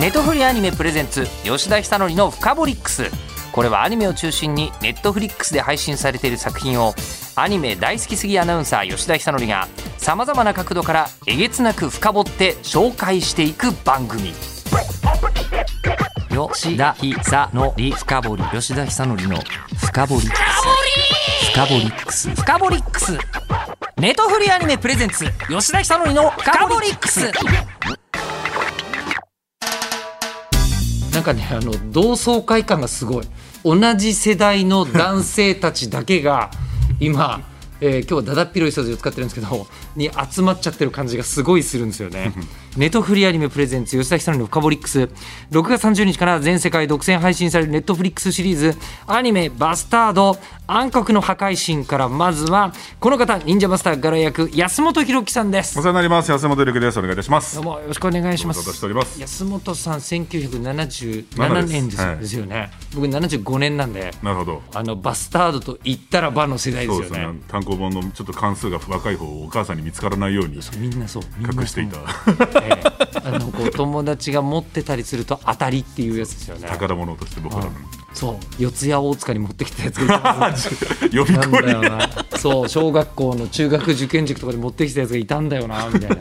ネットフリアニメプレゼンツ吉田久典の「フカボリックス」これはアニメを中心にネットフリックスで配信されている作品をアニメ大好きすぎアナウンサー吉田久典がさまざまな角度からえげつなく深掘って紹介していく番組。吉田久典深掘り吉田久典の深掘り深掘りックス。深掘りックス。ネトフリアニメプレゼンツ吉田久典の深掘りックス。なんかねあの同窓会感がすごい同じ世代の男性たちだけが 今、えー、今日はだだっ広い人たちを使ってるんですけどに集まっちゃってる感じがすごいするんですよね。ネトフリアニメプレゼンツ吉田久典のフカボリックス。6月30日から全世界独占配信されるネットフリックスシリーズアニメ「バスタード暗黒の破壊神」からまずはこの方忍者マスターガラ役安本博樹さんです。お世話になります。安本博樹です。お願いいたしますどうもよろしくお願いします。しております。安本さん1977年です,、です。よね僕75年なんでなるほど。あのバスタードと言ったらばの世代ですよね。ね。単行本のちょっと関数が若い方お母さんに見つからないようにみんなそう。隠していた、ええ、あのこう友達が持ってたりすると当たりっていうやつですよね。宝物として僕らの。そう。四谷大塚に持ってきたやつが呼び込みよ。なそう。小学校の中学受験塾とかで持ってきたやつがいたんだよなみたいな。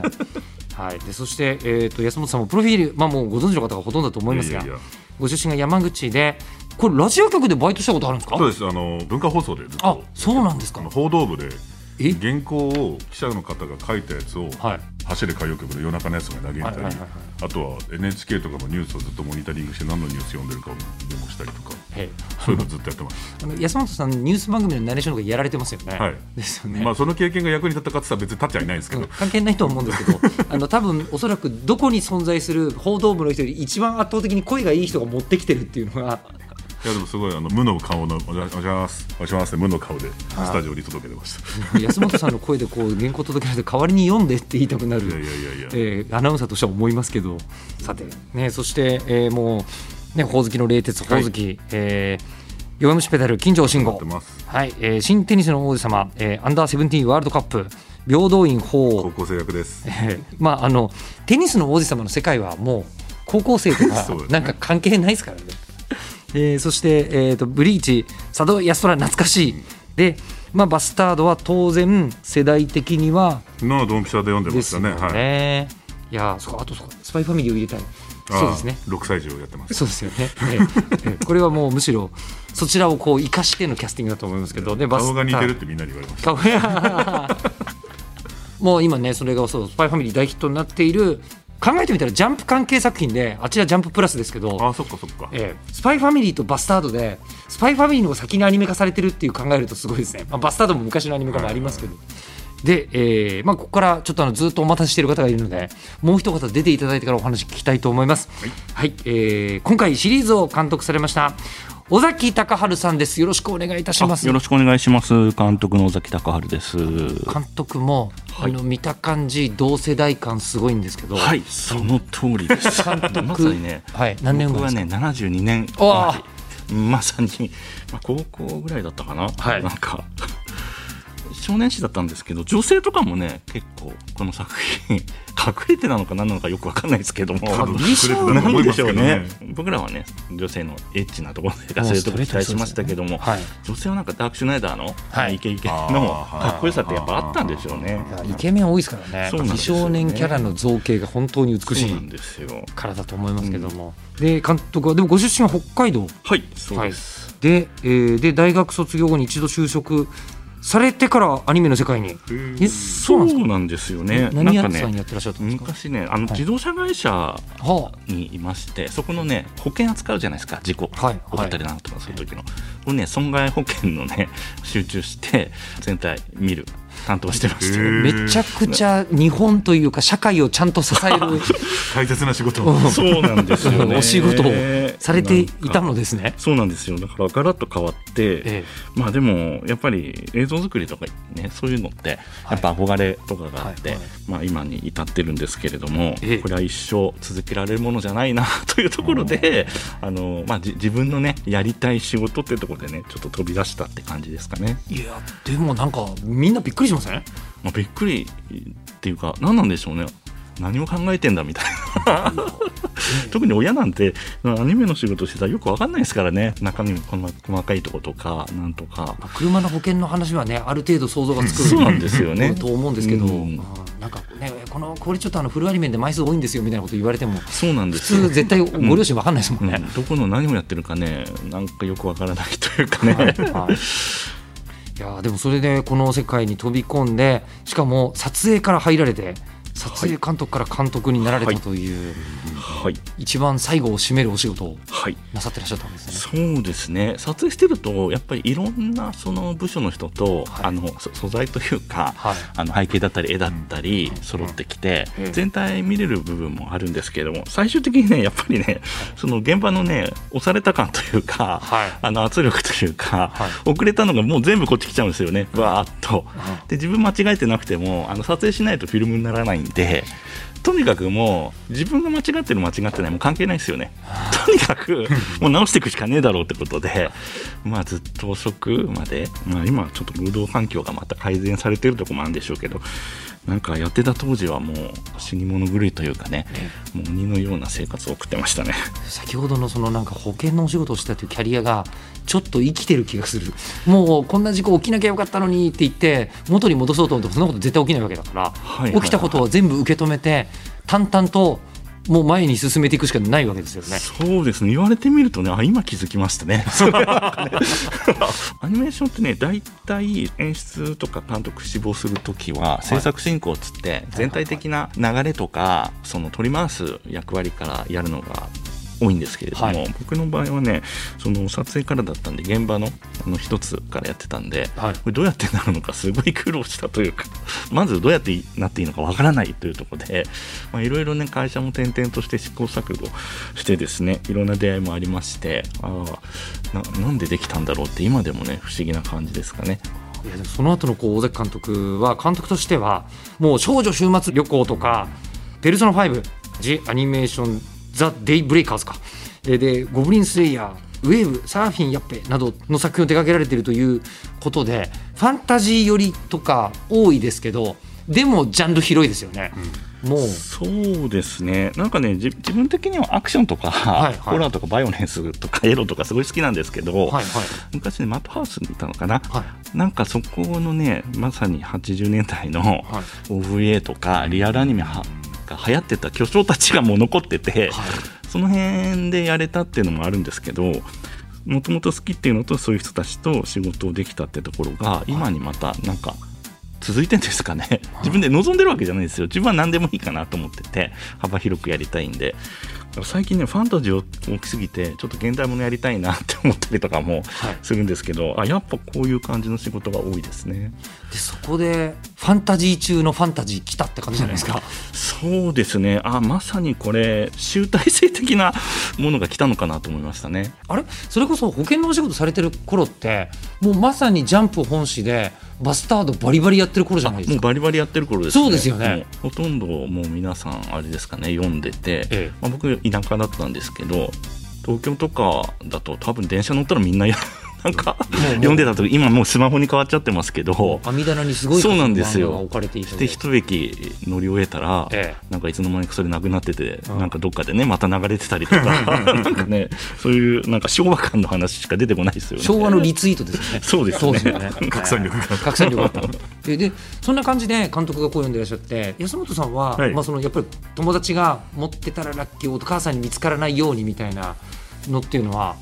はい、でそして、えーと、安本さんもプロフィール、まあ、もうご存知の方がほとんどだと思いますがご出身が山口でこれラジオ局でバイトしたことあるんですか？そうです。あの文化放送であそうなんですか。報道部で原稿を記者の方が書いたやつを、はい、走れ歌謡曲の夜中のやつが投げたり、あとは NHK とかのニュースをずっとモニタリングして何のニュース読んでるかをメモしたりとかそういうのずっとやってます。あの安本さんニュース番組のナレーションとかやられてますよね、はい、ですよね、まあ、その経験が役に立ったかって別に立っちゃいないんですけど、うん、関係ないと思うんですけど あの多分おそらくどこに存在する報道部の人より一番圧倒的に声がいい人が持ってきてるっていうのがいやでもすごいあの無の顔のお邪魔します。お邪魔して無の顔でスタジオに届けてました。安本さんの声でこう原稿届けられて代わりに読んでって言いたくなる。いやいやいや、えー、アナウンサーとしては思いますけど。さてねそして、えー、もうねほおずきの冷徹ほおずき、はい、えー、弱虫ペダル金城慎吾。はい、えー、新テニスの王子様、えー、アンダーセブンティーンワールドカップ平等院法高校生役です、えー、まああのテニスの王子様の世界はもう高校生とか なんか関係ないですからねえー、そして、えーと、ブリーチ佐渡安虎懐かしい。で、まあ、バスタードは当然世代的にはのドンピシャで読んでましたね、ね、はい、いやそうあとそうスパイファミリーを入れたい。そうですね。6歳児をやってます。そうですよね、えー、これはもうむしろそちらをこう生かしてのキャスティングだと思いますけどね顔が似てるってみんなに言われました もう今ねそれがそうスパイファミリー大ヒットになっている考えてみたらジャンプ関係作品であちらジャンププラスですけどあそっかそっか、えー、スパイファミリーとバスタードでスパイファミリーの方が先にアニメ化されてるっていう考えるとすごいですね、まあ、バスタードも昔のアニメ化もありますけど、はい、で、えーまあ、ここからちょっとあのずっとお待たせしている方がいるのでもう一方出ていただいてからお話聞きたいと思います、はい、はい、えー、今回シリーズを監督されました尾崎隆治さんです。よろしくお願いいたします。よろしくお願いします。監督の尾崎隆治です。監督も、はい、あの見た感じ同世代感すごいんですけど。はいその通りです。監督まさにね、はい、何年僕はね72年まさに、まあ、高校ぐらいだったかな、はい、なんか少年誌だったんですけど女性とかもね結構この作品 隠れてなのか何なのかよく分かんないですけども何でしょうね。僕らはね女性のエッチなところでそういうところ期待しましたけども、ねはい、女性はなんかダークシュナイダーの、はい、イケイケのかっこよさってやっぱあったんでしょうね。イケメン多いですからね。美少年キャラの造形が本当に美しいからだと思いますけども、うん、で監督はでもご出身は北海道。はいそうです、はい、で,、えー、で大学卒業後に一度就職されてからアニメの世界に？えそうなんですよね。何やってらっしゃったんですか？昔ねあの自動車会社にいまして、はい、そこのね保険扱うじゃないですか事故起こったりなんとかする時の、これね損害保険のね 集中して全体見る担当してまして。めちゃくちゃ日本というか社会をちゃんと支える。大切な仕事。そうなんですよ、ね、お仕事をされていたのですね。そうなんですよ。だからガラッと変わって、ええ、まあでもやっぱり映像作りとかねそういうのってやっぱ憧れとかがあって、はいはい、まあ今に至ってるんですけれども、え、これは一生続けられるものじゃないな というところであの、まあ、自分のねやりたい仕事っていうところでねちょっと飛び出したって感じですかね。いやでもなんかみんなびっくりしません、まあ、びっくりっていうか何なんでしょうね。何も考えてんだみたいな。特に親なんてアニメの仕事してたらよく分かんないですからね。中身細かいとことかなんとか。車の保険の話はねある程度想像がつくそうなんですよね。と思うんですけど、うん、なんかねこのこれちょっとあのフルアニメで枚数多いんですよみたいなこと言われてもそうなんです普通絶対ご両親分かんないですもんね、うん、どこの何をやってるかねなんかよく分からないというかね、はいはいいやでもそれでこの世界に飛び込んでしかも撮影から入られて撮影監督から監督になられたという、はい、一番最後を締めるお仕事をなさってらっしゃったんですね。はい、そうですね。撮影してるとやっぱりいろんなその部署の人と、はい、あの素材というか、はい、あの背景だったり絵だったり揃ってきて、全体見れる部分もあるんですけれども最終的にねやっぱりねその現場のね押された感というか、あの圧力というか、遅れたのがもう全部こっち来ちゃうんですよね。わーっと。で自分間違えてなくてもあの撮影しないとフィルムにならないんでとにかくもう自分が間違ってる間違ってないも関係ないですよね。とにかく もう直していくしかねえだろうってことでまあずっと遅くまで、まあ、今ちょっと労働環境がまた改善されてるところもあるんでしょうけどなんかやってた当時はもう死に物狂いというかね、もう鬼のような生活を送ってましたね。先ほどのそのなんか保険のお仕事をしたというキャリアがちょっと生きてる気がする。もうこんな事故起きなきゃよかったのにって言って元に戻そうと思ってもそんなこと絶対起きないわけだから、起きたことを全部受け止めて淡々ともう前に進めていくしかないわけですよね。そうですね。言われてみるとね、あ、今気づきましたね。アニメーションってね、大体演出とか監督志望するときは、制作進行つって、全体的な流れとか、その取り回す役割からやるのが多いんですけれども、はい、僕の場合はねその撮影からだったんで現場のあの一つからやってたんで、はい、これどうやってなるのかすごい苦労したというか まずどうやってなっていいのかわからないというところでいろいろね会社も転々として試行錯誤してですねいろんな出会いもありましてああなんでできたんだろうって今でもね不思議な感じですかね。いやでもその後のこう尾崎監督は監督としてはもう少女終末旅行とか「ペルソナ5」「the Animation The Day Breakers か。で、ゴブリンスレイヤー、 WAVE、サーフィンやっぺなどの作品を手掛けられているということで、ファンタジー寄りとか多いですけど、でもジャンル広いですよね。うん、もう。そうですね、なんかね、自分的にはアクションとか、はいはい、ホラーとかバイオレンスとかエロとかすごい好きなんですけど、はいはい、昔ね、マットハウスにいたのかな、はい、なんかそこのね、まさに80年代の OVA とか、リアルアニメが流行ってた巨匠たちがもう残ってて、はい、その辺でやれたっていうのもあるんですけどもともと好きっていうのとそういう人たちと仕事をできたってところが今にまたなんか続いてんですかね。自分で望んでるわけじゃないですよ。自分は何でもいいかなと思ってて幅広くやりたいんで最近ねファンタジー大きすぎてちょっと現代ものやりたいなって思ったりとかもするんですけど、はい、あやっぱこういう感じの仕事が多いですね。でそこでファンタジー中のファンタジー来たって感じじゃないですか、そうですね。あまさにこれ集大成的なものが来たのかなと思いましたね。あれ？それこそ保険のお仕事されてる頃ってもうまさにジャンプ本誌でバスタードバリバリやってる頃じゃないですか。もうバリバリやってる頃です、ね、そうですよね。ほとんどもう皆さんあれですかね読んでて、ええ、まあ、僕田舎だったんですけど東京とかだと多分電車乗ったらみんなやなんか読んでたと今もうスマホに変わっちゃってますけど。網棚にすごいそうなんですよ。置かれていてで。一駅乗り終えたら、ええ、なんかいつの間にかそれなくなってて、うん、なんかどっかでねまた流れてたりとか。なんかねそういうなんか昭和感の話しか出てこないですよね。昭和のリツイートですね。そうですね。ね。拡散力が。拡散力がででそんな感じで監督がこう読んでいらっしゃって安本さんは、はい、まあ、そのやっぱり友達が持ってたらラッキーお母さんに見つからないようにみたいなのっていうのは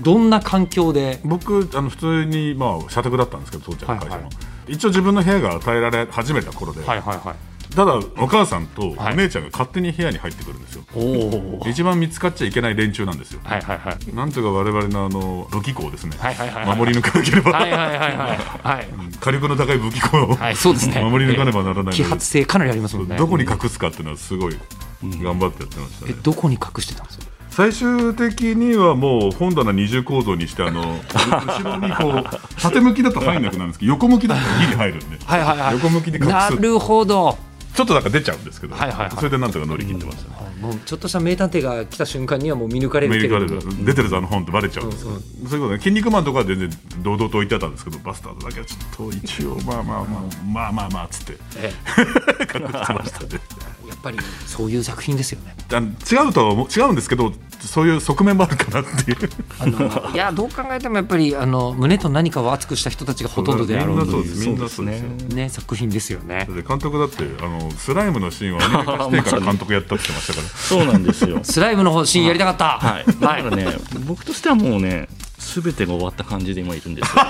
どんな環境で？僕あの普通に、まあ、社宅だったんですけど父ちゃんの会社の、はい。はい、一応自分の部屋が与えられ始めた頃で、はいはいはい、ただお母さんとお姉ちゃんが勝手に部屋に入ってくるんですよ、はい、一番見つかっちゃいけない連中なんですよ、はいはいはい、なんとか我々のあの武器庫をですね、はいはいはいはい、守り抜かなければ。はいはいはいはい、火力の高い武器庫を、はい、そうですね、守り抜かねばならない揮発性かなりありますもんね。どこに隠すかっていうのはすごい頑張ってやってましたね、えどこに隠してたんですか？最終的にはもう本棚二重構造にしてあの 後ろにこう縦向きだと入んなくなるんですけど横向きだとギリ入るんで。はいはい、はい、横向きに隠す。なるほど。ちょっとなんか出ちゃうんですけど、はいはいはい、それでなんとか乗り切ってました、ね。うん、もうちょっとした名探偵が来た瞬間にはもう見抜かれる見抜かれる。出てるぞあの本ってバレちゃうんです、うんうん、そういうことね筋肉マンとかは全然堂々と置いてあったんですけどバスタードだけはちょっと一応まあまあまあまあまあまあっつって、ええ、隠してましたね。やっぱりそういう作品ですよね。違うとは違うんですけどそういう側面もあるかなっていう。あのいやどう考えてもやっぱりあの胸と何かを熱くした人たちがほとんどであろうという。みんなそうですね。作品ですよね。監督だってあのスライムのシーンをアニメ化してから監督 やったってましたから。そうなんですよ。スライムのシーンやりたかった。はい、だからね僕としてはもうね全てが終わった感じで今いるんですよ。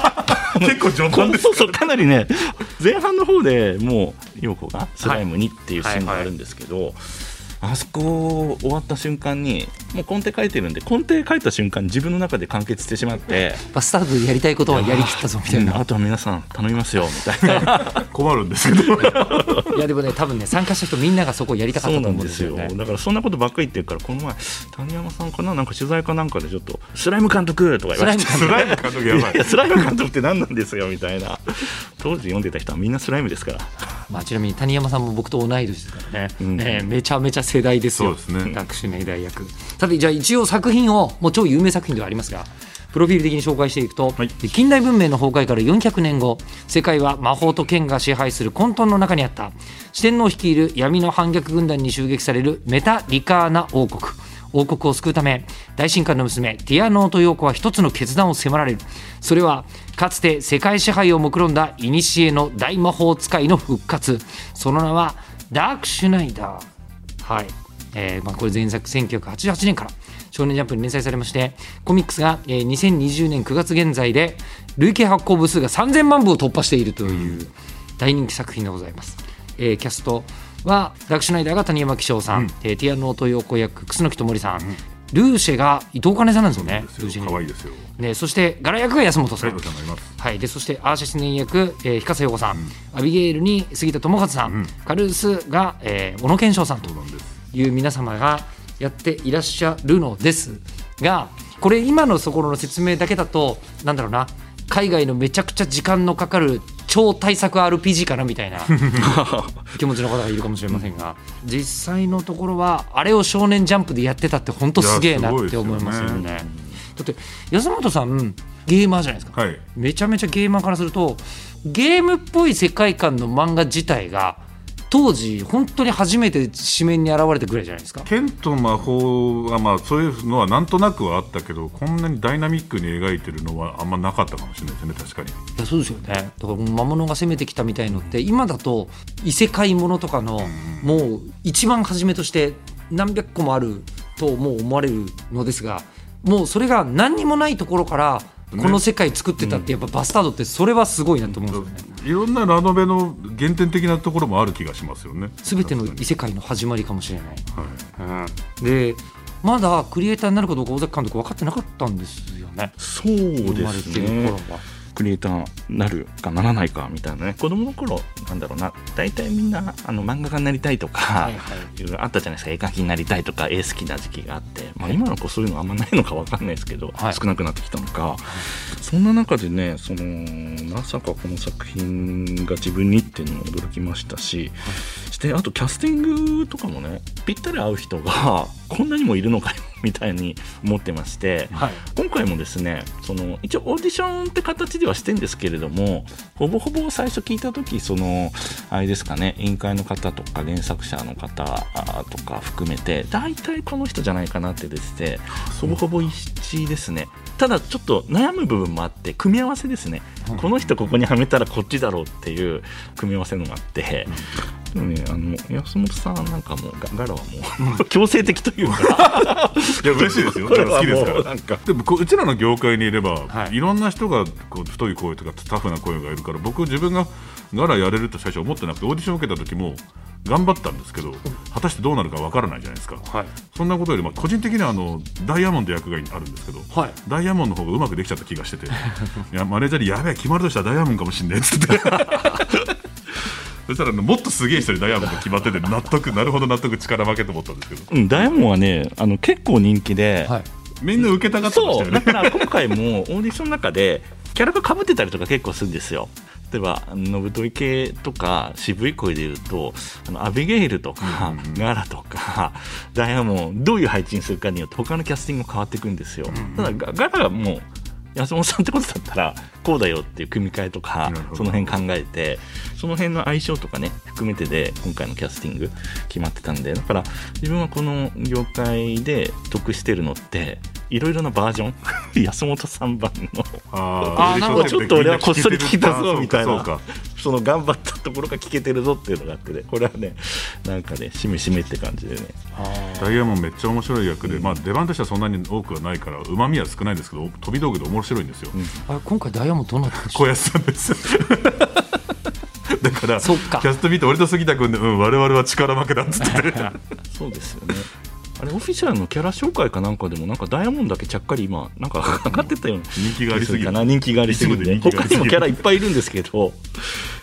結構序盤ですそうそうかなりね前半の方でもう陽子がスライムにっていうシーンがあるんですけど、はいはいはいあそこ終わった瞬間にもう根底書いてるんで根底書いた瞬間自分の中で完結してしまってバスタードでやりたいことはやりきったぞみたいな。あとは皆さん頼みますよみたいな。困るんですけど。いやでもね多分ね参加した人みんながそこやりたかったと思うんですよ、ね,、だからそんなことばっかり言ってるからこの前谷山さんかななんか取材かなんかでちょっとスライム監督とか言われてスライム監督。やばい。いやスライム監督って何なんですよみたいな。当時読んでた人はみんなスライムですから。まあちなみに谷山さんも僕と同い年ですからね、うん、えー、めちゃめちゃ世代ですよ。すね。学習大役。さてじゃあ一応作品をもう超有名作品ではありますがプロフィール的に紹介していくと、はい、近代文明の崩壊から400年後世界は魔法と剣が支配する混沌の中にあった。四天王率いる闇の反逆軍団に襲撃されるメタリカーナ王国。王国を救うため大神官の娘ティアノート陽子は一つの決断を迫られる。それはかつて世界支配を目論んだ古の大魔法使いの復活。その名はダークシュナイダーはい。えーまあ、これ前作1988年から少年ジャンプに連載されましてコミックスが、えー、2020年9月現在で累計発行部数が3000万部を突破しているという大人気作品でございます、えー、キャストはダークシュナイダーが谷山紀章さん、うん、えー、ティアノート陽子役楠木智さん、うん、ルーシェが伊藤兼さんなんですよね。ルーシェ可愛いですよ。ね、そしてガラ役が安本さん。はい、で、そしてアーシャスネン役、えー、日笠陽子さん、うん、アビゲールに杉田智和さん、うん、カルースが、えー、小野健翔さん。という皆様がやっていらっしゃるのです。が、これ今のところの説明だけだと、なんだろうな、海外のめちゃくちゃ時間のかかる超大作 RPG かなみたいな 気持ちの方がいるかもしれませんが実際のところはあれを「少年ジャンプ」でやってたって本当すげえなって思いますよね。よね。だって安本さんゲーマーじゃないですか、はい、めちゃめちゃゲーマーからするとゲームっぽい世界観の漫画自体が当時本当に初めて紙面に現れたぐらいじゃないですか。剣と魔法はまあそういうのはなんとなくはあったけどこんなにダイナミックに描いてるのはあんまなかったかもしれないですね確かに。いやそうですよね。だから魔物が攻めてきたみたいのって今だと異世界ものとかのもう一番初めとして何百個もあるともう思われるのですがもうそれが何にもないところからこの世界作ってたってやっぱバスタードってそれはすごいなと思うんですよね、いろんなラノベの原点的なところもある気がしますよね。全ての異世界の始まりかもしれない、はい、うん、でまだクリエイターになるかどうか尾崎監督分かってなかったんですよね。そうですねクリエイターなるかならないかみたいなね。子供の頃なんだろうな。大体みんなあの漫画家になりたいとか、はいはい、いろいろあったじゃないですか。絵描きになりたいとか絵好きな時期があって、まあ、今の子そういうのあんまないのか分かんないですけど、はい、少なくなってきたのか、はい、そんな中でねそのまさかこの作品が自分にっていうのも驚きましたし、はい、してあとキャスティングとかもねぴったり合う人がこんなにもいるのかよみたいに思ってまして、はい、今回もですねその一応オーディションって形ではしてんですけれどもほぼほぼ最初聞いた時そのあれですかね委員会の方とか原作者の方とか含めて大体この人じゃないかなってですねほぼほぼ一致ですね。ただちょっと悩む部分もあって組み合わせですね、うん、この人ここにはめたらこっちだろうっていう組み合わせのがあって、でもね、あの安本さんなんかもガラはもう強制的というか。いや嬉しいですよ。好きですから。なんかでもうちらの業界にいれば、はい、いろんな人がこう太い声とかタフな声がいるから僕自分がガラやれると最初思ってなくてオーディション受けた時も頑張ったんですけど果たしてどうなるかわからないじゃないですか、はい、そんなことよりも個人的にはあのダイヤモンド役があるんですけど、はい、ダイヤモンドの方がうまくできちゃった気がしてて いやマネージャーにやべえ決まるとしたらダイヤモンドかもしんねえっつって。そしたらもっとすげえ人にダイヤモンド決まってて納得なるほど納得力負けと思ったんですけど、うん、ダイヤモンドはねあの結構人気で、はい、みんな受けたがってましたよね。だから今回もオーディションの中でキャラがかぶってたりとか結構するんですよ例えばのぶとい系とか渋い声で言うとあのアビゲイルとか、うんうん、ガラとかダイヤモンドどういう配置にするかによって他のキャスティングも変わっていくんですよ、うんうん、ただガラはもう安本さんってことだったらこうだよっていう組み替えとかその辺考えてその辺の相性とかね含めてで今回のキャスティング決まってたんで。だから自分はこの業界で得してるのっていろいろなバージョン安本さん版の。あなんかちょっと俺はこっそり聞きたぞみたいな。その頑張ったところが聞けてるぞっていうのがあってね。これはねなんかねしめしめって感じでね。ダイヤモンめっちゃ面白い役で、うん、まあ、出番としてはそんなに多くはないからうまみは少ないんですけど飛び道具で面白いんですよ、うん、あ今回ダイヤモンドどうなったんですか小安さんです だからキャスト見て俺と杉田君で、うん、我々は力負けだっつって。そうですよねあれオフィシャルのキャラ紹介かなんかでもなんかダイヤモンドだけちゃっかり今なんか上がってたような。人気がありすぎる。かな。人気がありすぎて。他にもキャラいっぱいいるんですけど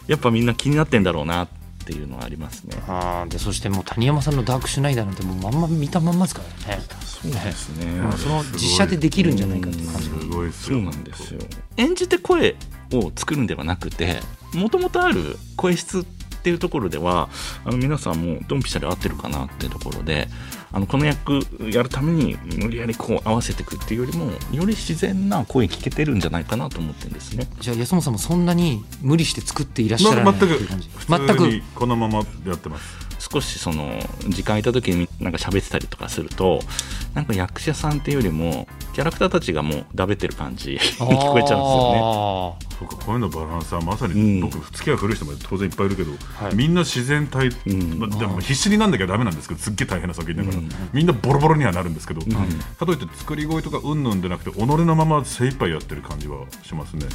やっぱみんな気になってんだろうなっていうのはありますね。あでそしてもう谷山さんのダークシュナイダーなんてもうまんま見たまんまですからね。そうですね、その実写でできるんじゃないかって感じすごいそうなんですよ。演じて声を作るんではなくてもともとある声質っていうところではあの皆さんもドンピシャで合ってるかなっていうところであのこの役やるために無理やりこう合わせていくっていうよりもより自然な声聞けてるんじゃないかなと思ってるんですね。じゃあ安本さんもそんなに無理して作っていらっしゃらない全く全く？このままやってます。少しその時間空いた時になんか喋ってたりとかするとなんか役者さんっていうよりもキャラクターたちがもうだべてる感じ に聞こえちゃうんですよね。そうか声のバランスはまさに、僕付き合い古い人も当然いっぱいいるけど、はい、みんな自然体、うん、まあ、でも必死になんなきゃだめなんですけどすっげえ大変な作品だから、うん、みんなボロボロにはなるんですけど、うん、かといって作り声とかうんぬんでなくて己のまま精一杯やってる感じはしますね。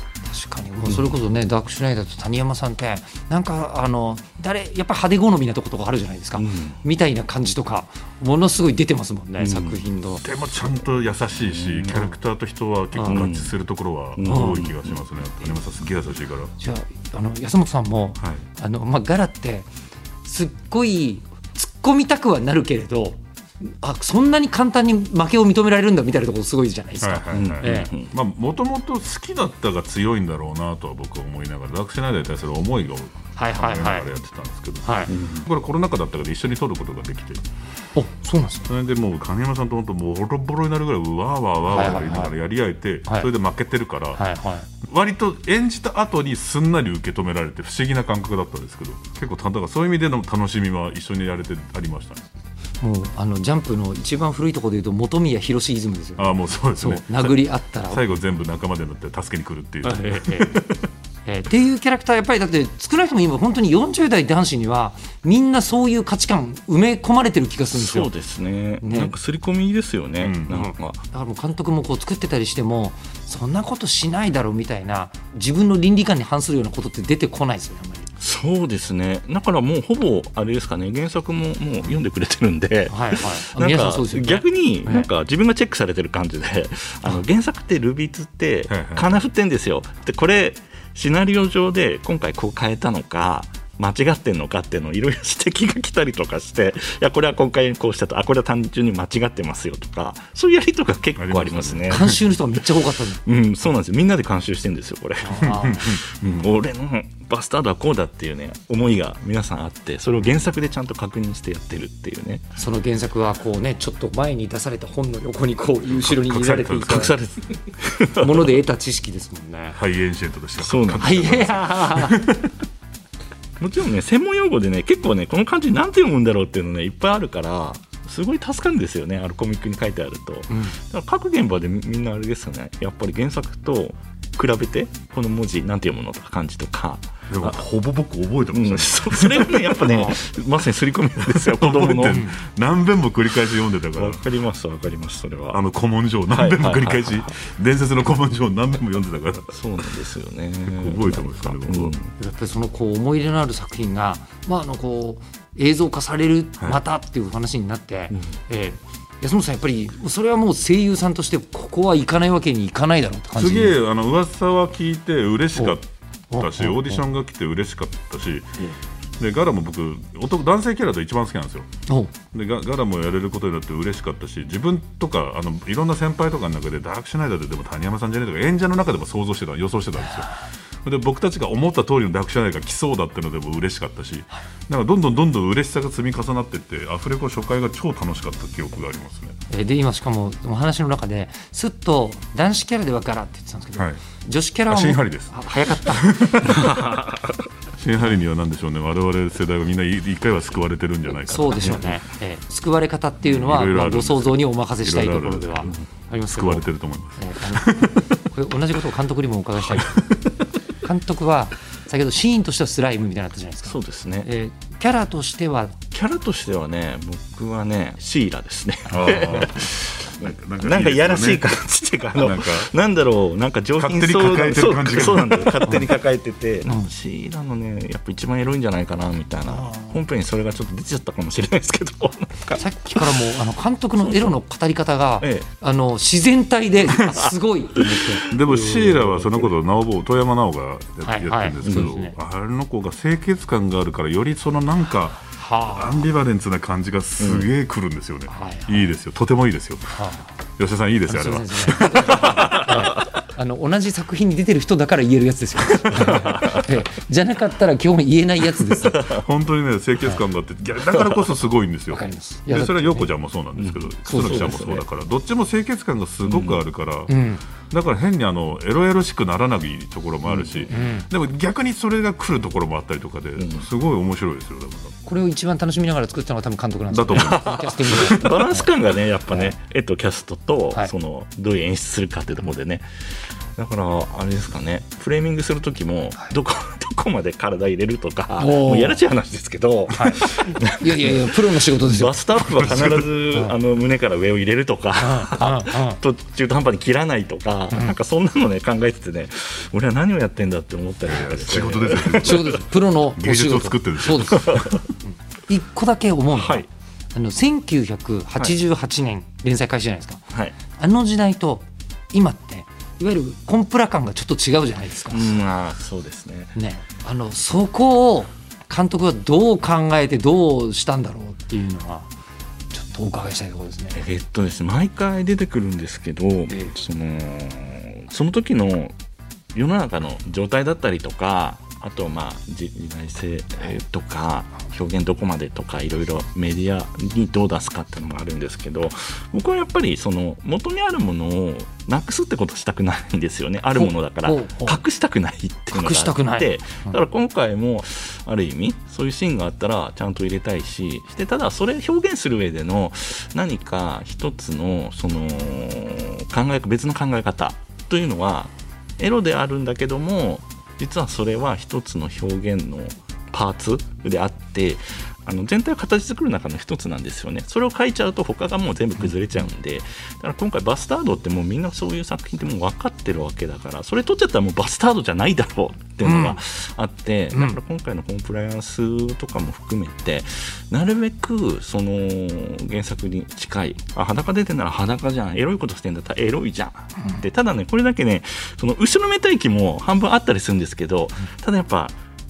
確かに。それこそね、ダークシュナイダーと谷山さんってなんかあの誰やっぱ派手好みなとことかあるじゃないですか、みたいな感じとかものすごい出てますもんね、作品の。でもちゃんと優しいし、キャラクターと人は結構合致するところは多い気がしますね、谷山さんすげえ優しいから。じゃああの安本さんも、はい、あのまあ、ガラってすっごい突っ込みたくはなるけれどあそんなに簡単に負けを認められるんだみたいなところすごいじゃないですか。もともと好きだったが強いんだろうなとは僕は思いながらダークシナイダーに対する思い。がはいはいはい、やってたんですけど、はい、これコロナ禍だったから一緒に撮ることができて。おそうなんですそれでもう金山さんと本当ボロボロになるぐらいうわーわーわーわー言いながらやり合えて、それで負けてるから、はいはい、割と演じた後にすんなり受け止められて不思議な感覚だったんですけど結構だからそういう意味での楽しみは一緒にやれてありましたね。もうあのジャンプの一番古いところでいうと本宮宏イズムですよ、ね、あもうそうですね。殴り合ったら。最後全部仲間で乗って助けに来るっていう、えええー、っていうキャラクターやっぱりだって少なくとも今本当に40代男子にはみんなそういう価値観埋め込まれてる気がするんですよ。そうですね。ね。なんか刷り込みですよね、うん、なんか。だからもう監督もこう作ってたりしてもそんなことしないだろうみたいな自分の倫理観に反するようなことって出てこないですよねあんまり。そうですね。だからもうほぼあれですかね。原作ももう読んでくれてるんで、はいはい、なんか逆になんか自分がチェックされてる感じで、あの原作ってルビーツって金振ってんですよ。でこれシナリオ上で今回こう変えたのか間違ってんのかっていうのをいろいろ指摘が来たりとかしていやこれは今回こうしたとあこれは単純に間違ってますよとかそういうやりとか結構ありますね。監修の人がめっちゃ多かったうんそうなんですよ。みんなで監修してるんですよこれ、うん、俺のバスタードはこうだっていうね思いが皆さんあってそれを原作でちゃんと確認してやってるっていうね。その原作はこうねちょっと前に出された本の横にこう後ろに入れられていた。隠されてもの で得た知識ですもんね。ハイエンシェントとしてそうなんですもちろんね専門用語でね結構ねこの漢字何て読むんだろうっていうのねいっぱいあるからすごい助かるんですよねあるコミックに書いてあると、うん、だから各現場でみんなあれですよね。やっぱり原作と比べてこの文字なんて読むのとか漢字とかほぼ僕覚えてます、うん、そ れはねやっぱね まさに刷り込みなんですよ 子供の。何遍も繰り返し読んでたから。わかりますわかりますそれは。あの古文書何遍も繰り返し伝説の古文書を何遍も読んでたから。そうなんですよね。覚えてますかね、うん、やっぱりそのこう思い入れのある作品がまああのこう映像化されるまたっていう話になって、はい、えー安本さんやっぱりそれはもう声優さんとしてここは行かないわけにいかないだろうって感じ。すげえあの噂は聞いて嬉しかったしオーディションが来て嬉しかったしでガラも僕男男性キャラと一番好きなんですよ。でガガラもやれることになって嬉しかったし自分とかあのいろんな先輩とかの中でダークシュナイダーででも谷山さんじゃねえとか演者の中でも想像してた予想してたんですよ。で僕たちが思った通りのダークシャネルが来そうだっていうのでも嬉しかったし、なんかどんどんどんどん嬉しさが積み重なっていってアフレコ初回が超楽しかった記憶がありますね。で今しかもお話の中ですっと男子キャラではガラって言ってたんですけど、はい、女子キャラは早かった 新ハリには何でしょうね。我々世代はみんな一回は救われてるんじゃないかそうでしょうね、えー、救われ方っていうのはまあ、ご想像にお任せしたいところではありますけど。救われてると思います、えー、これ同じことを監督にもお伺いしたい。監督は先ほどシーンとしてはスライムみたいなったじゃないですか。そうですね、えー、キャラとしては？キャラとしてはね僕はねシーラですね なんかいやらしい感じっていうかあのなんだろうなんか上品そうなそうなんだよ。勝手に抱えてて、うん、シーラのねやっぱ一番エロいんじゃないかなみたいな。本編にそれがちょっと出ちゃったかもしれないですけど。さっきからもあの監督のエロの語り方が、ええ、あの自然体ですごい。って思ってでもシーラはそのことを直坊富山直がやってるんですけど、はいはい。ね、あの子が清潔感があるからよりそのなんかアンビバレンツな感じがすげえくるんですよね、うん、い。いですよ。とてもいいですよ、はあ、吉田さんいいですよあれは。あの同じ作品に出てる人だから言えるやつですよ。じゃなかったら今日も言えないやつです。本当にね清潔感があって、はい、だからこそすごいんですよ。でそれは陽子ちゃんもそうなんですけど楠木ちゃんもそうだからどっちも清潔感がすごくあるから、うん。うんだから変にあのエロエロしくならないところもあるし、うんうん、でも逆にそれが来るところもあったりとかですごい面白いですよだから。これを一番楽しみながら作ったのは多分監督なんですだと思いますバランス感がね やっぱね絵とキャストと、そのどういう演出するかっていうところでね。だからあれですかね。フレーミングする時もどこ、どこまで体入れるとかもうやらしい話ですけど、はい、いやいやいや プロの仕事ですよ。バスタオルは必ずあの胸から上を入れるとかと中途半端に切らないとか、なんかそんなのね考えててね俺は何をやってんだって思ったりとか、ね、仕事ですよね。仕事ですプロの芸術を作ってるそうです。一個だけ思うのは、はい、あの1988年連載開始じゃないですか、はい、あの時代と今っていわゆるコンプラ感がちょっと違うじゃないですか。まあそうですねねあのそこを監督はどう考えてどうしたんだろうっていうのはちょっとお伺いしたいところですね。えっとですね毎回出てくるんですけど、えー、そのその時の世の中の状態だったりとかあとまあ時代性とか表現どこまでとかいろいろメディアにどう出すかっていうのもあるんですけど僕はやっぱりその元にあるものをなくすってことしたくないんですよね。あるものだから。隠したくないっていうのがあって。だから今回もある意味そういうシーンがあったらちゃんと入れたいししてただそれ表現する上での何か一つのその考え別の考え方というのはエロであるんだけども実はそれは一つの表現のパーツであってあの全体を形作る中の一つなんですよね。それを書いちゃうと他がもう全部崩れちゃうんで。だから今回バスタードってもうみんなそういう作品ってもう分かってるわけだからそれ取っちゃったらもうバスタードじゃないだろうっていうのがあって、うん、だから今回のコンプライアンスとかも含めてなるべくその原作に近いあ裸出てんなら裸じゃん。エロいことしてんだったらエロいじゃん、うん、でただねこれだけねその後ろめたい気も半分あったりするんですけどただやっぱ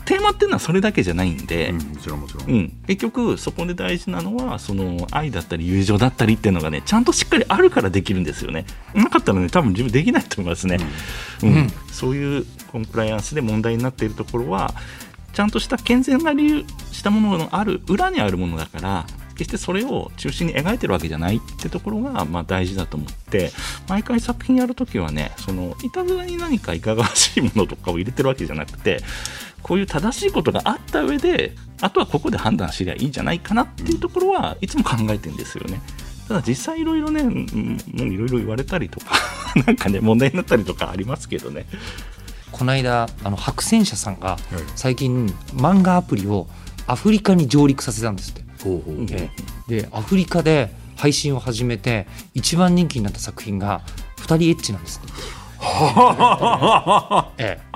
テーマっていうのはそれだけじゃないんで、うん、もちろんもちろん、うん、結局そこで大事なのはその愛だったり友情だったりっていうのがねちゃんとしっかりあるからできるんですよね。なかったらね多分自分できないと思いますね、うん、うん、そういうコンプライアンスで問題になっているところはちゃんとした健全な理由したもののある裏にあるものだから決してそれを中心に描いてるわけじゃないってところがまあ大事だと思って毎回作品やるときはねそのいたずらに何かいかがわしいものとかを入れてるわけじゃなくてこういう正しいことがあった上であとはここで判断すりゃいいんじゃないかなっていうところはいつも考えてるんですよね。ただ実際いろいろね、もういろいろ言われたりとか、なんかね、問題になったりとかありますけどね。この間、あの白戦車さんが最近、漫画アプリをアフリカに上陸させたんですって。ほうほうで、アフリカで配信を始めて、一番人気になった作品が、2人エッチなんですって。ええ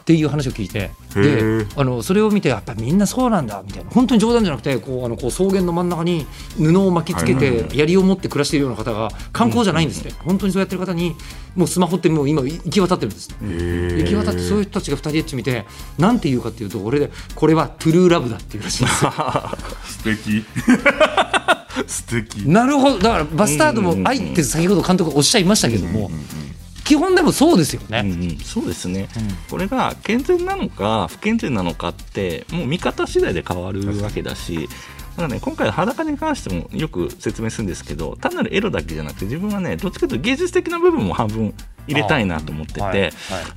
っていう話を聞いてであのそれを見てやっぱりみんなそうなんだみたいな。本当に冗談じゃなくてこうあのこう草原の真ん中に布を巻きつけて槍を持って暮らしているような方が観光じゃないんですね、本当にそうやってる方にもうスマホってもう今行き渡ってるんです、行き渡ってそういう人たちが2人エッチ見てなんて言うかっていうと俺でこれはトゥルーラブだっていうらしいんですよ。素敵。素敵。なるほど。だからバスタードも愛って先ほど監督おっしゃいましたけども、基本でもそうですよね、うんうん、そうですね、うん、これが健全なのか不健全なのかってもう見方次第で変わるわけだしだね今回裸に関してもよく説明するんですけど単なるエロだけじゃなくて自分はねどっちかというと芸術的な部分も半分入れたいなと思ってて、はいは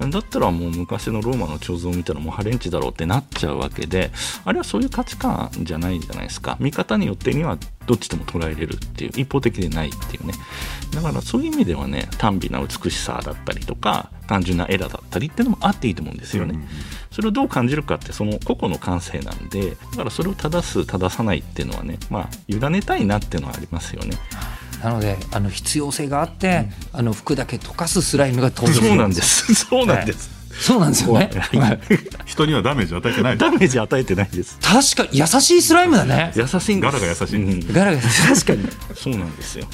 い、だったらもう昔のローマの彫像を見たらもうハレンチだろうってなっちゃうわけであれはそういう価値観じゃないじゃないですか。見方によってにはどっちとも捉えれるっていう一方的でないっていうね。だからそういう意味ではね単美な美しさだったりとか単純なエラだったりっていうのもあっていいと思うんですよね、うんうん、それをどう感じるかってその個々の感性なんでだからそれを正す正さないっていうのはねまあ委ねたいなっていうのはありますよね。なのであの必要性があって、うん、あの服だけ溶かすスライムが登場そうなんです。そうなんです、そうなんですよね。人にはダメージ与えてない。ダメージ与えてないです。確かに優しいスライムだね。優しい柄が優しい。うん、柄が確かに。そうなんですよ。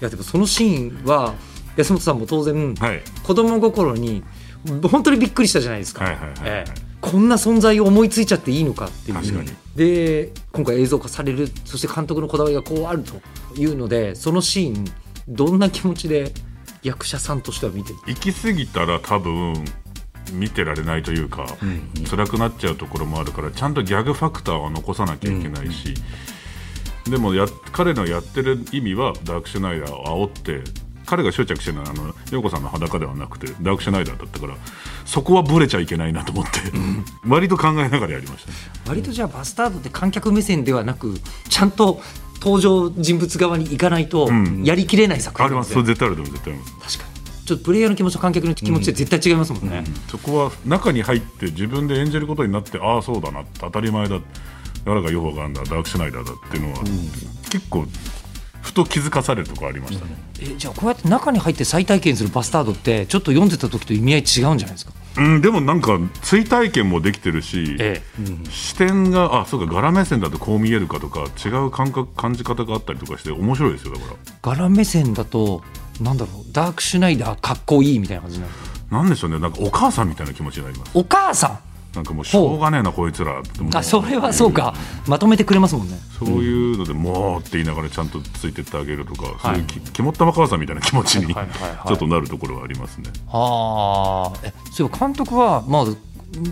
いやでもそのシーンは安本さんも当然、はい、子供心に本当にびっくりしたじゃないですか。はいはいはい、ええ。こんな存在を思いついちゃっていいのかっていう。で今回映像化される。そして監督のこだわりがこうあるというのでそのシーンどんな気持ちで役者さんとしては見てる？行き過ぎたら多分見てられないというか、うん。うん、辛くなっちゃうところもあるからちゃんとギャグファクターは残さなきゃいけないし、うん。うん、でもや彼のやってる意味はダークシュナイダーを煽って彼が執着してるのはあの陽子さんの裸ではなくてダークシュナイダーだったからそこはブレちゃいけないなと思って、うん、割と考えながらやりました、ね、割とじゃあバスタードって観客目線ではなくちゃんと登場人物側に行かないとやりきれない作品、うん、あります。それ絶対あると思う。絶対あります。確かに。ちょっとプレイヤーの気持ちと観客の気持ちで絶対違いますもんね、うん、そこは中に入って自分で演じることになってああそうだな当たり前だ誰がヨホガンだダークシュナイダーだっていうのは、結構ふと気づかされるところありましたね、えじゃあこうやって中に入って再体験するバスタードってちょっと読んでた時と意味合い違うんじゃないですか？うん、でもなんか追体験もできてるし、ええ。うん、視点があそうか柄目線だとこう見えるかとか違う感覚感じ方があったりとかして面白いですよだから。柄目線だとなんだろうダークシュナイダーかっこいいみたいな感じになる。なんでしょうねなんかお母さんみたいな気持ちになります。お母さん？なんかもうしょうがねえなこいつら。あそれはそうか、まとめてくれますもんね。そういうので、もうって言いながらちゃんとついてってあげるとか、そういうき肝っ玉母さんみたいな気持ちにちょっとなるところはありますね。はあえそう監督はまあ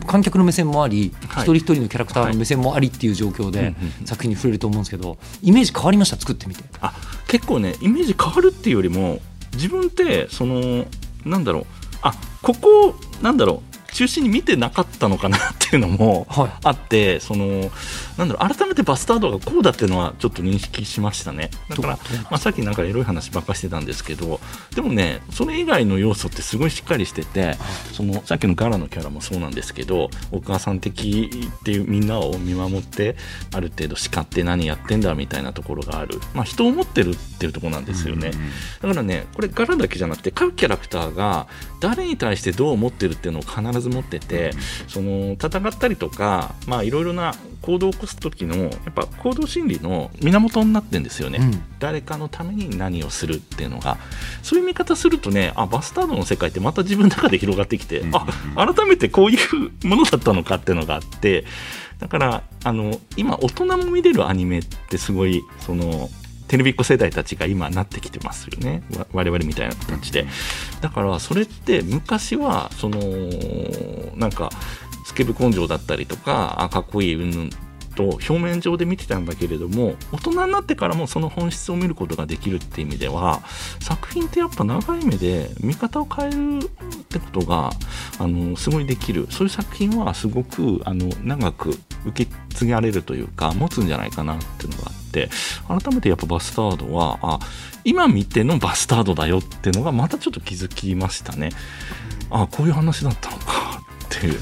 観客の目線もあり、一人一人のキャラクターの目線もありっていう状況で作品に触れると思うんですけどイメージ変わりました？作ってみて。あ結構ねイメージ変わるっていうよりも自分ってそのなんだろう。あここなんだろう中心に見てなかったのかなっていうのもあって、はい、そのなんだろう改めてバスタードがこうだっていうのはちょっと認識しましたね。だから、まあ、さっきなんかエロい話ばっかしてたんですけどでもねそれ以外の要素ってすごいしっかりしててそのさっきのガラのキャラもそうなんですけどお母さん的っていうみんなを見守ってある程度叱って何やってんだみたいなところがある、まあ、人を持ってるっていうところなんですよね、だからねこれガラだけじゃなくて各キャラクターが誰に対してどう思ってるっていうのを必ず持ってて、その戦ったりとかいろいろな行動を起こす時のやっぱ行動心理の源になってんですよね、うん、誰かのために何をするっていうのが。そういう見方するとねあバスタードの世界ってまた自分の中で広がってきて、うん、あ改めてこういうものだったのかっていうのがあって。だからあの今大人も見れるアニメってすごいそのテレビっ子世代たちが今なってきてますよね。我々みたいな形で。だからそれって昔はそのなんかスケブ根性だったりとかあかっこいいうんぬんと表面上で見てたんだけれども大人になってからもその本質を見ることができるって意味では作品ってやっぱ長い目で見方を変えるってことがあのすごいできる。そういう作品はすごくあの長く受け継がれるというか持つんじゃないかなっていうのがあって改めてやっぱバスタードはあ今見てのバスタードだよっていうのがまたちょっと気づきましたね。あこういう話だったのかっていう。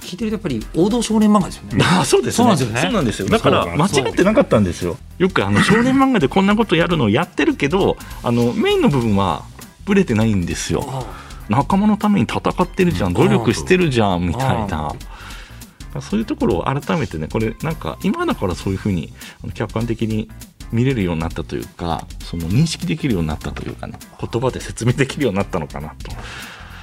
聞いてるとやっぱり王道少年漫画ですよね。あそうです、ね、そうなんですよね。そうなんですよ。だから間違ってなかったんですよ。よくあの 少年漫画でこんなことやるのをやってるけど、あのメインの部分はブレてないんですよ。仲間のために戦ってるじゃん、努力してるじゃんみたいな。そういうところを改めてね、これなんか今だからそういうふうに客観的に見れるようになったというか、その認識できるようになったというかね、言葉で説明できるようになったのかなと。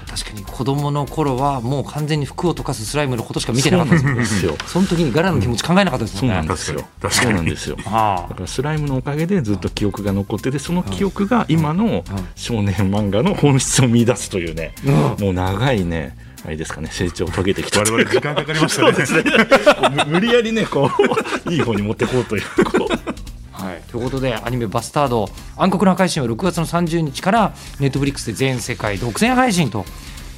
確かに子供の頃はもう完全に服を溶かすスライムのことしか見てなかったんですよ。その時にガラの気持ち考えなかったですもんね、そうなんですよ。そうなんですよ。だからスライムのおかげでずっと記憶が残っててその記憶が今の少年漫画の本質を見出すというね、もう長いねあれですかね成長を遂げてきた。我々時間かかりましたね。ね。無理やりねこう いい方に持っていこうという。こうはい、ということでアニメ「バスタード暗黒の配信は6月の30日からネットフリックスで全世界独占配信と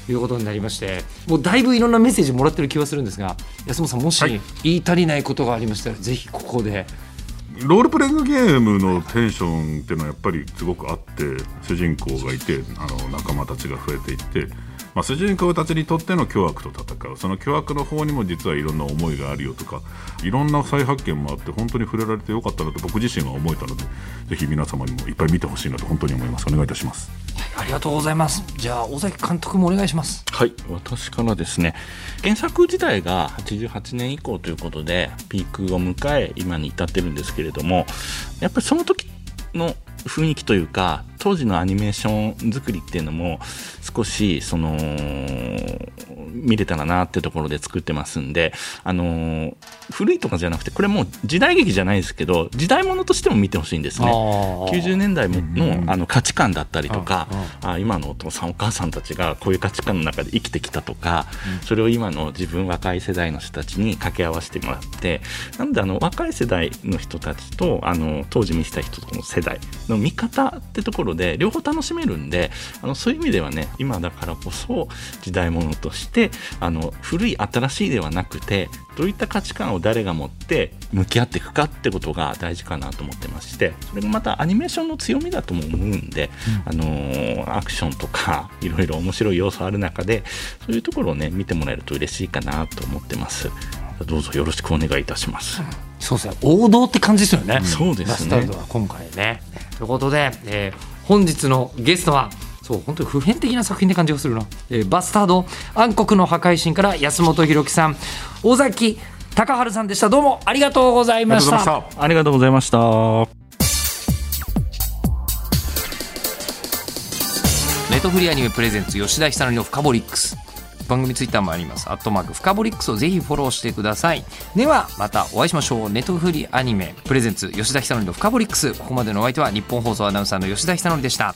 いうことになりましてもうだいぶいろんなメッセージもらってる気はするんですが安本さんもし言い足りないことがありましたら、はい、ぜひここで。ロールプレイングゲームのテンションっていうのはやっぱりすごくあって主人公がいてあの仲間たちが増えていってまあ、主人公たちにとっての巨悪と戦う。その巨悪の方にも実はいろんな思いがあるよとか。いろんな再発見もあって本当に触れられてよかったなと僕自身は思えたのでぜひ皆様にもいっぱい見てほしいなと本当に思います。お願いいたします、はい、ありがとうございます。じゃあ尾崎監督もお願いします。はい私からですね。原作自体が88年以降ということでピークを迎え今に至ってるんですけれどもやっぱりその時の雰囲気というか当時のアニメーション作りっていうのも少しその見れたらなってところで作ってますんであの古いとかじゃなくてこれもう時代劇じゃないですけど時代物としても見てほしいんですね。90年代のあの価値観だったりとかあ今のお父さんお母さんたちがこういう価値観の中で生きてきたとか、それを今の自分若い世代の人たちに掛け合わせてもらってなんであの若い世代の人たちとあの当時見てた人との世代の見方ってところで両方楽しめるんであのそういう意味ではね今だからこそ時代物としてあの古い新しいではなくてどういった価値観を誰が持って向き合っていくかってことが大事かなと思ってましてそれがまたアニメーションの強みだとも思うんで、うん、あのアクションとかいろいろ面白い要素ある中でそういうところをね見てもらえると嬉しいかなと思ってます。どうぞよろしくお願いいたします、うん、そうですね。王道って感じですよね、うん、そうですね。今回ねということで、えー、本日のゲストはそう本当に普遍的な作品で感じがするな、えー、バスタード暗黒の破壊神から安本博樹さん尾崎隆治さんでした。どうもありがとうございました。ありがとうございました。ネトフリアニメプレゼンツ吉田久典のフカボリックス番組ツイッターもあります。アットマークフカボリックスをぜひフォローしてください。ではまたお会いしましょう。ネトフリアニメプレゼンツ吉田久典のフカボリックス。ここまでのお相手は日本放送アナウンサーの吉田久典でした。